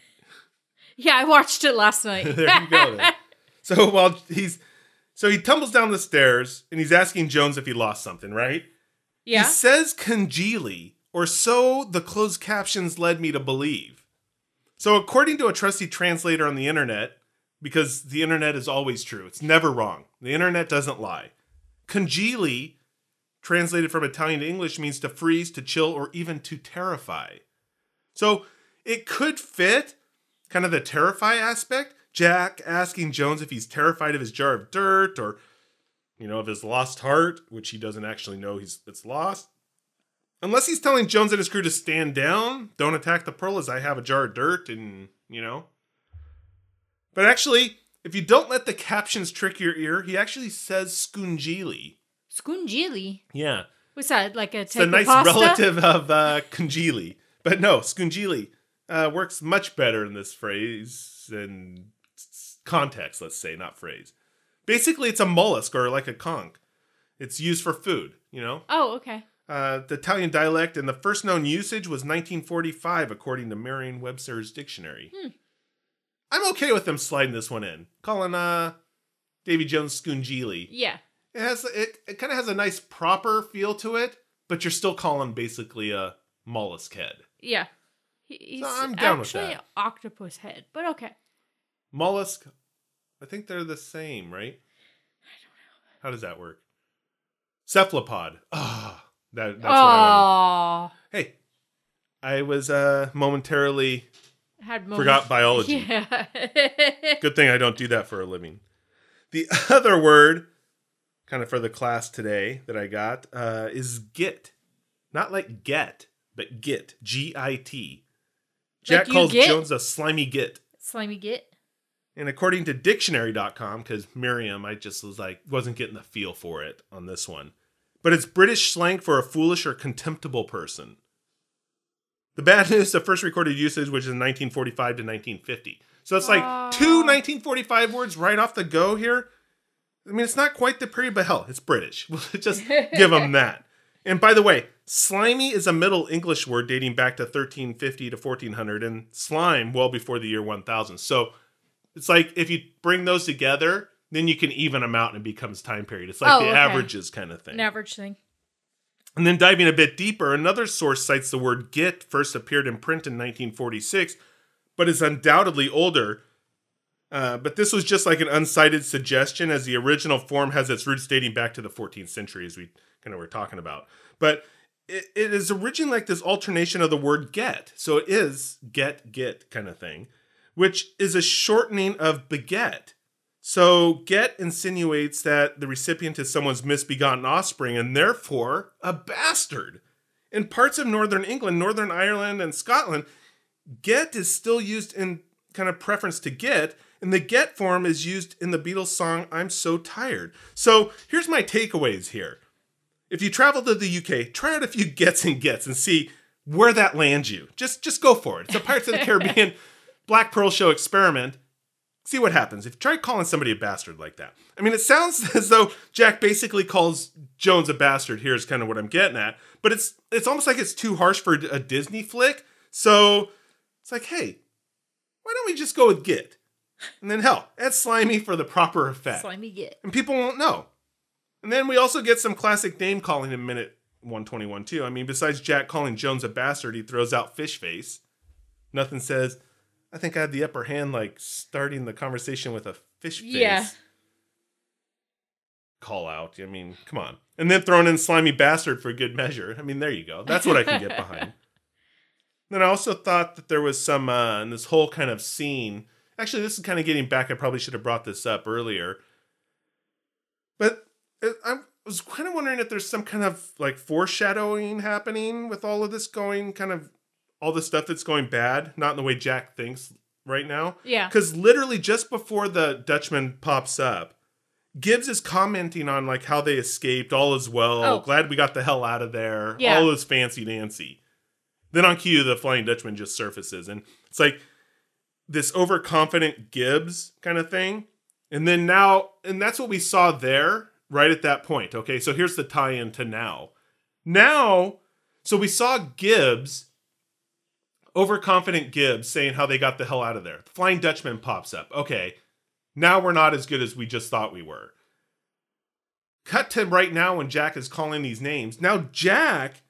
Yeah, I watched it last night. there you go. then. So while he's so he tumbles down the stairs and he's asking Jones if he lost something, right? yeah. He says congeely, or so the closed captions led me to believe. So according to a trusty translator on the internet, because the internet is always true, it's never wrong. The internet doesn't lie. Congeely, translated from Italian to English, means to freeze, to chill, or even to terrify. So it could fit kind of the terrify aspect. Jack asking Jones if he's terrified of his jar of dirt or, you know, of his lost heart, which he doesn't actually know he's it's lost. Unless he's telling Jones and his crew to stand down, don't attack the pearl as I have a jar of dirt and, you know. But actually, if you don't let the captions trick your ear, he actually says scungili. Scungili. Yeah. What's that? Like a It's a nice pasta? relative of uh, congili. But no, scungili uh, works much better in this phrase and context, let's say, not phrase. Basically, it's a mollusk or like a conch. It's used for food, you know? Oh, okay. Uh, the Italian dialect and the first known usage was 1945, according to Merriam Webster's dictionary. I'm okay with them sliding this one in. Calling uh Davy Jones Scungili. Yeah. It has it, it kind of has a nice proper feel to it, but you're still calling basically a mollusk head. Yeah. He- He's I'm down with actually that. octopus head, but okay. Mollusk, I think they're the same, right? I don't know. How does that work? Cephalopod. Ah, that, that's what I wanted. Oh, Hey, I was uh momentarily had moments. forgot biology. Yeah. Good thing I don't do that for a living. The other word, kind of for the class today that I got, uh, is git. Not like get, but git. G I T. Jack you calls git? Jones a slimy git. Slimy git. And according to dictionary.com, because Merriam, I just was like, wasn't getting the feel for it on this one. But it's British slang for a foolish or contemptible person. The bad news, the first recorded usage, which is 1945 to 1950. So it's like two 1945 words right off the go here. I mean, it's not quite the period, but hell, it's British. We'll just give them that. And by the way, slimy is a Middle English word dating back to 1350 to 1400, and slime well before the year 1000. So it's like if you bring those together, then you can even them out and it becomes time period. It's like Oh, the okay. averages kind of thing. An average thing. And then diving a bit deeper, another source cites the word git first appeared in print in 1946, but is undoubtedly older. Uh, but this was just like an uncited suggestion, as the original form has its roots dating back to the 14th century, as we kind of were talking about. But it, it is originally like this alternation of the word get. So it is get, get kind of thing, which is a shortening of beget. So get insinuates that the recipient is someone's misbegotten offspring and therefore a bastard. In parts of northern England, northern Ireland, and Scotland, get is still used in kind of preference to get, and the get form is used in the Beatles song I'm So Tired. So here's my takeaways here. If you travel to the UK, try out a few gets and gets and see where that lands you. Just just go for it. It's a Pirates of the Caribbean Black Pearl Show experiment see what happens if you try calling somebody a bastard like that. I mean, it sounds as though Jack basically calls Jones a bastard. Here's kind of what I'm getting at, but it's it's almost like it's too harsh for a Disney flick. So it's like, hey, why don't we just go with Git? And then hell, add slimy for the proper effect, Slimy git. and people won't know. And then we also get some classic name calling in minute 121 too. I mean, besides Jack calling Jones a bastard, he throws out fish face. Nothing says. I think I had the upper hand, like starting the conversation with a fish face Yeah. call out. I mean, come on. And then throwing in slimy bastard for good measure. I mean, there you go. That's what I can get behind. Then I also thought that there was some uh, in this whole kind of scene. Actually, this is kind of getting back. I probably should have brought this up earlier. But I was kind of wondering if there's some kind of like foreshadowing happening with all of this going, kind of all the stuff that's going bad, not in the way Jack thinks right now. Yeah. Because literally just before the Dutchman pops up, Gibbs is commenting on like how they escaped, all is well, Oh. glad we got the hell out of there, Yeah. all is fancy dancy. Then on cue, the Flying Dutchman just surfaces, and it's like this overconfident Gibbs kind of thing. And then now, and that's what we saw there right at that point. Okay, so here's the tie in to now. Now, so we saw Gibbs, overconfident Gibbs, saying how they got the hell out of there. The Flying Dutchman pops up. Okay, now we're not as good as we just thought we were. Cut to right now when Jack is calling these names. Now, Jack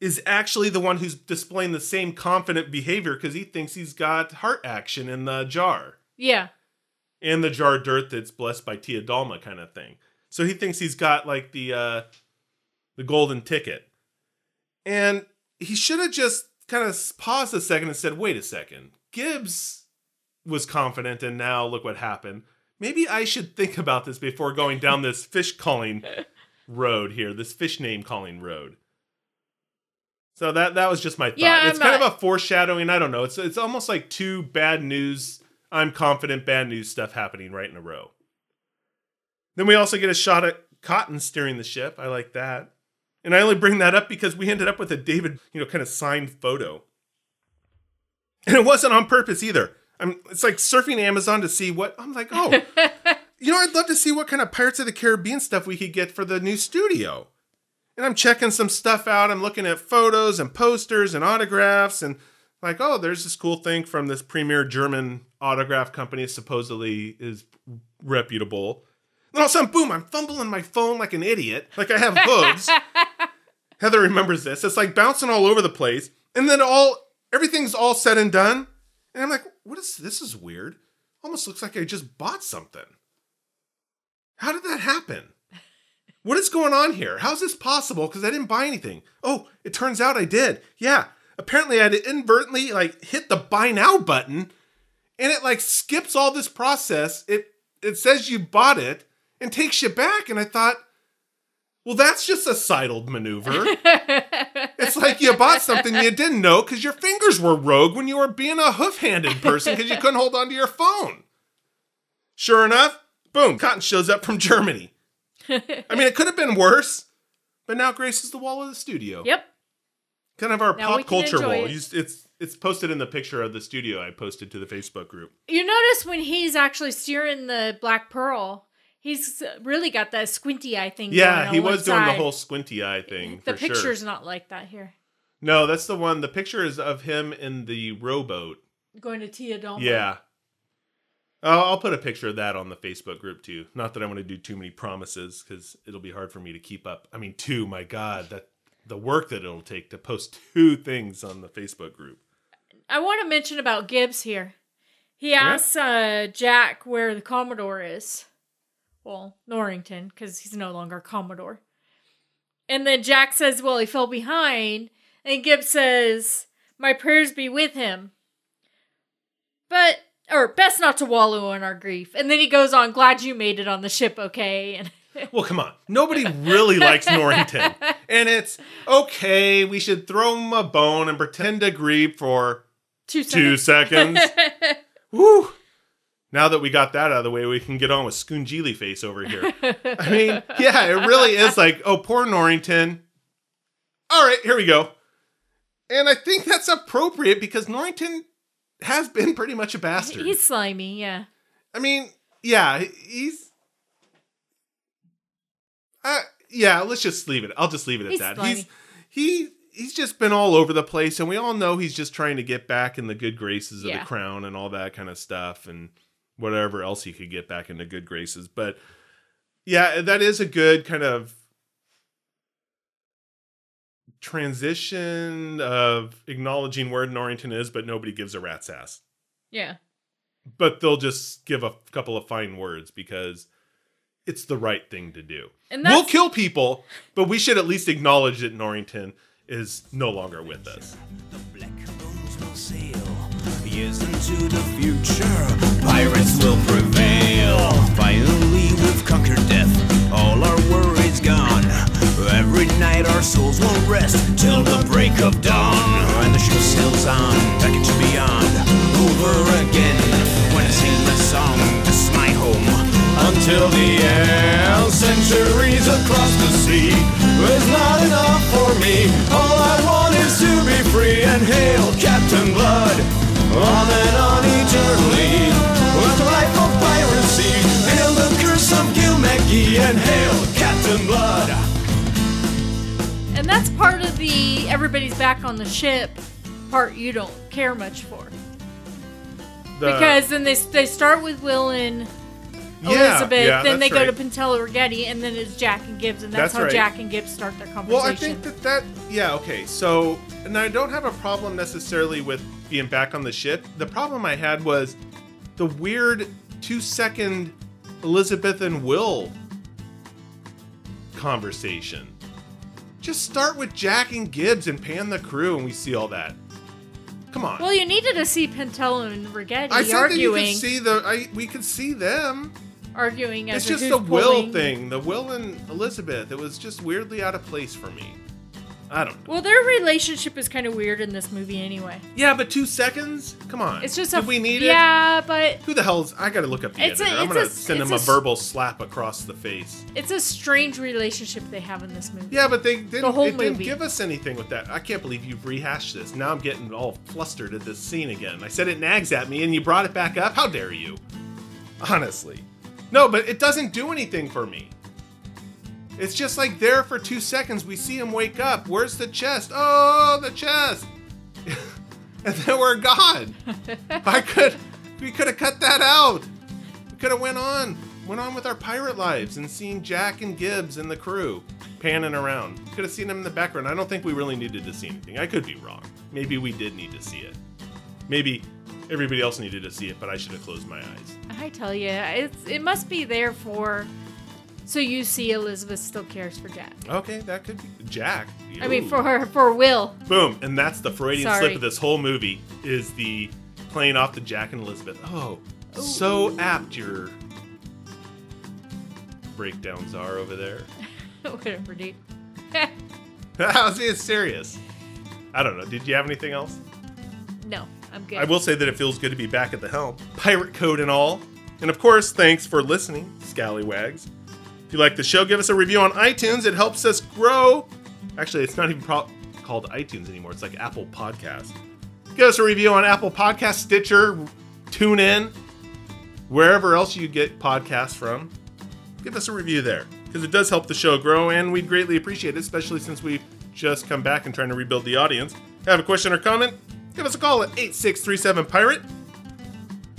is actually the one who's displaying the same confident behavior because he thinks he's got heart action in the jar Yeah. and the jar of dirt that's blessed by Tia Dalma kind of thing. So he thinks he's got like the uh the golden ticket. And he should have just kind of paused a second and said, "Wait a second. Gibbs was confident and now look what happened. Maybe I should think about this before going down this fish calling road here, this fish name calling road." So that that was just my thought. Yeah, it's kind of a foreshadowing. I don't know. It's it's almost like two bad news. I'm confident bad news stuff happening right in a row. Then we also get a shot at Cotton steering the ship. I like that. And I only bring that up because we ended up with a David, you know, kind of signed photo. And it wasn't on purpose either. I'm it's like surfing Amazon to see what I'm like, oh, you know, I'd love to see what kind of Pirates of the Caribbean stuff we could get for the new studio. And I'm checking some stuff out. I'm looking at photos and posters and autographs and like, oh, there's this cool thing from this premier German autograph company, supposedly is reputable. And all of a sudden, boom, I'm fumbling my phone like an idiot, like I have hooves. Heather remembers this. It's like bouncing all over the place. And then all everything's all said and done. And I'm like, what is this is weird. Almost looks like I just bought something. How did that happen? What is going on here? How's this possible? Because I didn't buy anything. Oh, it turns out I did. Yeah. Apparently I had inadvertently like hit the buy now button and it like skips all this process. It it says you bought it and takes you back. And I thought, well, that's just a sidled maneuver. it's like you bought something you didn't know because your fingers were rogue when you were being a hoof-handed person because you couldn't hold onto your phone. Sure enough, boom, Cotton shows up from Germany. I mean, it could have been worse, but now graces the wall of the studio. Yep. Kind of our Now pop culture wall. it. It's it's posted in the picture of the studio I posted to the Facebook group. You notice when he's actually steering the Black Pearl, he's really got that squinty eye thing. Yeah, on he was doing the whole squinty eye thing. The for sure. picture's not like that here. No, that's the one. The picture is of him in the rowboat. Going to Tia Dalma. Yeah. Oh, I'll put a picture of that on the Facebook group too. Not that I want to do too many promises because it'll be hard for me to keep up. I mean, two. My God, that the work that it'll take to post two things on the Facebook group. I want to mention about Gibbs here. He asks uh, Jack where the Commodore is. Well, Norrington, because he's no longer Commodore. And then Jack says, Well, he fell behind. And Gibbs says, My prayers be with him. But, or best not to wallow in our grief. And then he goes on, Glad you made it on the ship, okay? And Well, come on. Nobody really likes Norrington, and it's okay. We should throw him a bone and pretend to grieve for two two seconds. seconds. Woo! Now that we got that out of the way, we can get on with Scoongili face over here. I mean, yeah, it really is like, oh, poor Norrington. All right, here we go. And I think that's appropriate because Norrington has been pretty much a bastard. He's slimy, yeah. I mean, yeah, he's. Uh, yeah, let's just leave it. I'll just leave it at He's that. slimy. He's he he's just been all over the place, and we all know he's just trying to get back in the good graces of Yeah. the crown and all that kind of stuff, and whatever else he could get back into good graces. But yeah, that is a good kind of transition of acknowledging where Norrington is, but nobody gives a rat's ass Yeah. but they'll just give a couple of fine words because it's the right thing to do. And We'll kill people, but we should at least acknowledge that Norrington is no longer with us. Pirates will prevail. Finally, we've conquered death. All our worries gone. Every night, our souls will rest till the break of dawn. And the ship sails that's part of the everybody's back on the ship part you don't care much for. The- because then they, they start with Will and Elizabeth, yeah, then they go to right. Pintel Ragetti, and then it's Jack and Gibbs, and that's, That's how right. Jack and Gibbs start their conversation. Well, I think that that yeah okay. So, and I don't have a problem necessarily with being back on the ship. The problem I had was the weird two second Elizabeth and Will conversation. Just start with Jack and Gibbs and pan the crew, and we see all that. Come on. well, you needed to see Pintel and Ragetti I said that you could see the. I we could see them. arguing as It's just the Will thing, the Will and Elizabeth. It was just weirdly out of place for me. I don't know. Well, their relationship is kind of weird in this movie anyway. Yeah, but two seconds? Come on. It's just Did a we need it? yeah, but Who the hell's? I gotta look up the It's a- editor. I'm it's gonna a- send him a verbal slap across the face. it's a strange relationship they have in this movie. Yeah, but they didn't. whole it didn't give us anything with that. I can't believe you've rehashed this. Now I'm getting all flustered at this scene again. I said it nags at me, and you brought it back up. How dare you? Honestly, no, but it doesn't do anything for me. It's just like there for two seconds. We see him wake up. Where's the chest? Oh, the chest. and then we're gone. I could, we could have cut that out. We could have went on, went on with our pirate lives and seen Jack and Gibbs and the crew panning around. Could have seen them in the background. I don't think we really needed to see anything. I could be wrong. Maybe we did need to see it. Maybe everybody else needed to see it, but I should have closed my eyes. I tell you, it's it must be there for so you see Elizabeth still cares for Jack. Okay, that could be Jack. I mean, Ooh. for her, for Will. Boom, and that's the Freudian Sorry. slip of this whole movie is the playing off the Jack and Elizabeth. Oh, so apt your breakdowns are over there. Whatever, dude. I was being serious. I don't know. Did you have anything else? no, I'm good. I will say that it feels good to be back at the helm. Pirate code and all. And of course, thanks for listening, Scallywags. If you like the show, give us a review on iTunes. It helps us grow. Actually, it's not even pro- called iTunes anymore. It's like Apple Podcasts. Give us a review on Apple Podcast, Stitcher, TuneIn, wherever else you get podcasts from. Give us a review there because it does help the show grow, and we'd greatly appreciate it, especially since we've just come back and trying to rebuild the audience. Have a question or comment? Give us a call at 8637 Pirate.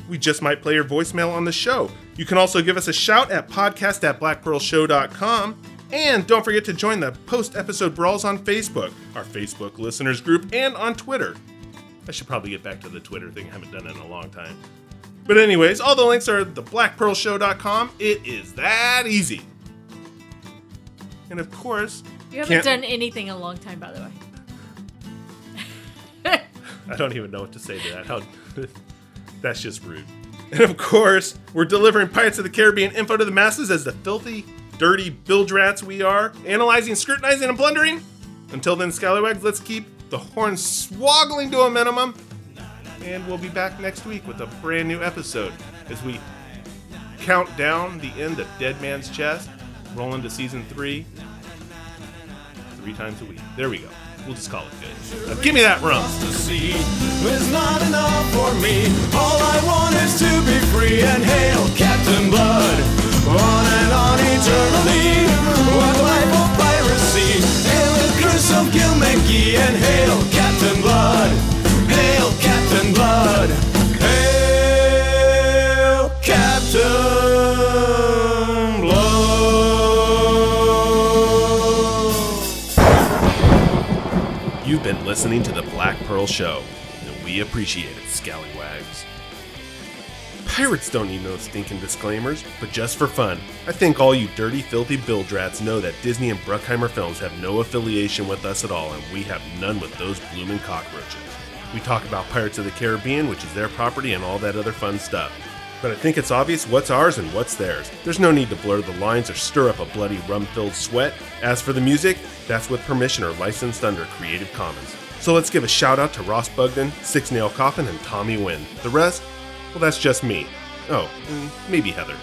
We just might play your voicemail on the show. You can also give us a shout at podcast at blackpearlshow.com. And don't forget to join the post episode brawls on Facebook, our Facebook listeners group, and on Twitter. I should probably get back to the Twitter thing. I haven't done it in a long time. But, anyways, all the links are at theblackpearlshow.com. It is that easy. And of course, you haven't done anything in a long time, by the way. I don't even know what to say to that. How that's just rude. And of course, we're delivering Pirates of the Caribbean info to the masses as the filthy, dirty bilge rats we are, analyzing, scrutinizing, and plundering. Until then, Scallywags, let's keep the horns swoggling to a minimum. And we'll be back next week with a brand new episode as we count down the end of Dead Man's Chest, roll into season three, three times a week. There we go. We'll just call it good. Now, give me that rum. not enough for me. All I want is to be free and hail Captain Blood. On and on eternally. What life of piracy. The curse of and hail Captain Blood. Hail Captain Blood. Listening to The Black Pearl Show, and we appreciate it, Scallywags. Pirates don't need no stinking disclaimers, but just for fun, I think all you dirty, filthy bilge rats know that Disney and Bruckheimer Films have no affiliation with us at all, and we have none with those bloomin' cockroaches. We talk about Pirates of the Caribbean, which is their property, and all that other fun stuff. But I think it's obvious what's ours and what's theirs. There's no need to blur the lines or stir up a bloody rum filled sweat. As for the music, that's with permission or licensed under Creative Commons. So let's give a shout out to Ross Bugden, Six Nail Coffin, and Tommy Wynn. The rest, well, that's just me. Oh, mm, maybe Heather.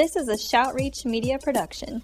This is a Shoutreach Media production.